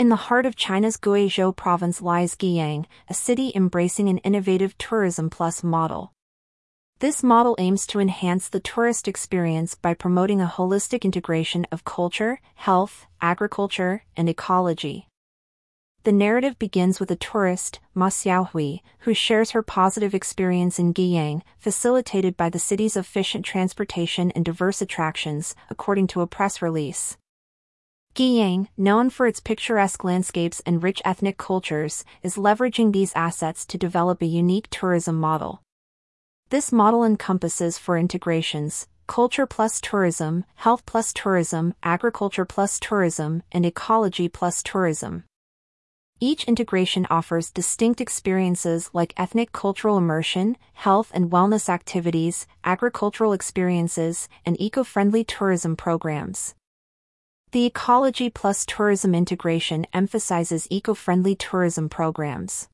In the heart of China's Guizhou province lies Guiyang, a city embracing an innovative tourism plus model. This model aims to enhance the tourist experience by promoting a holistic integration of culture, health, agriculture, and ecology. The narrative begins with a tourist, Ma Xiaohui, who shares her positive experience in Guiyang, facilitated by the city's efficient transportation and diverse attractions, according to a press release. Guiyang, known for its picturesque landscapes and rich ethnic cultures, is leveraging these assets to develop a unique tourism model. This model encompasses four integrations culture plus tourism, health plus tourism, agriculture plus tourism, and ecology plus tourism. Each integration offers distinct experiences like ethnic cultural immersion, health and wellness activities, agricultural experiences, and eco friendly tourism programs. The Ecology Plus Tourism integration emphasizes eco-friendly tourism programs.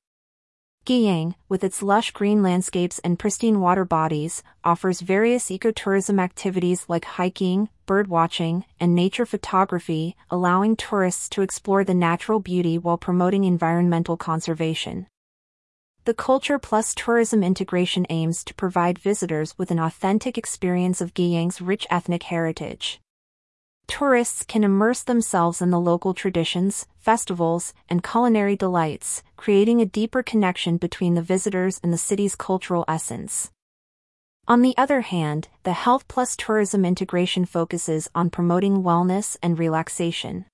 Guiyang, with its lush green landscapes and pristine water bodies, offers various ecotourism activities like hiking, bird watching, and nature photography, allowing tourists to explore the natural beauty while promoting environmental conservation. The Culture Plus Tourism integration aims to provide visitors with an authentic experience of Guiyang's rich ethnic heritage tourists can immerse themselves in the local traditions, festivals, and culinary delights, creating a deeper connection between the visitors and the city's cultural essence. On the other hand, the Health Plus Tourism integration focuses on promoting wellness and relaxation.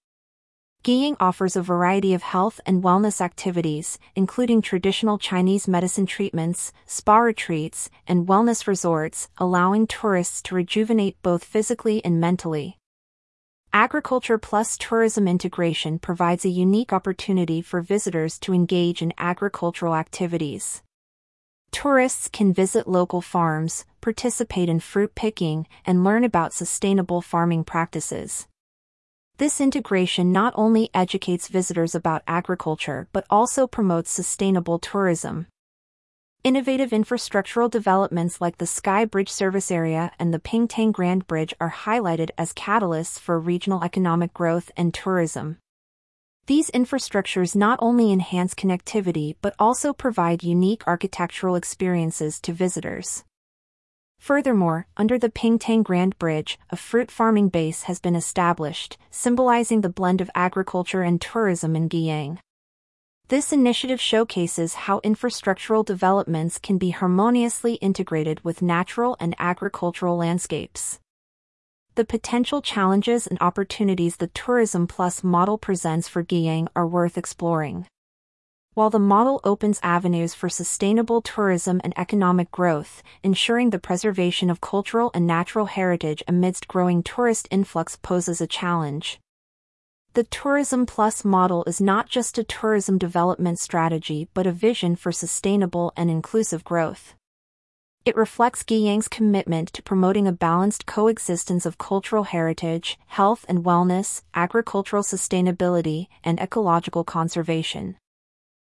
Guiyang offers a variety of health and wellness activities, including traditional Chinese medicine treatments, spa retreats, and wellness resorts, allowing tourists to rejuvenate both physically and mentally. Agriculture plus tourism integration provides a unique opportunity for visitors to engage in agricultural activities. Tourists can visit local farms, participate in fruit picking, and learn about sustainable farming practices. This integration not only educates visitors about agriculture but also promotes sustainable tourism. Innovative infrastructural developments like the Sky Bridge service area and the Pingtang Grand Bridge are highlighted as catalysts for regional economic growth and tourism. These infrastructures not only enhance connectivity but also provide unique architectural experiences to visitors. Furthermore, under the Pingtang Grand Bridge, a fruit farming base has been established, symbolizing the blend of agriculture and tourism in Guiyang. This initiative showcases how infrastructural developments can be harmoniously integrated with natural and agricultural landscapes. The potential challenges and opportunities the Tourism Plus model presents for Guiyang are worth exploring. While the model opens avenues for sustainable tourism and economic growth, ensuring the preservation of cultural and natural heritage amidst growing tourist influx poses a challenge. The Tourism Plus model is not just a tourism development strategy but a vision for sustainable and inclusive growth. It reflects Guiyang's commitment to promoting a balanced coexistence of cultural heritage, health and wellness, agricultural sustainability, and ecological conservation.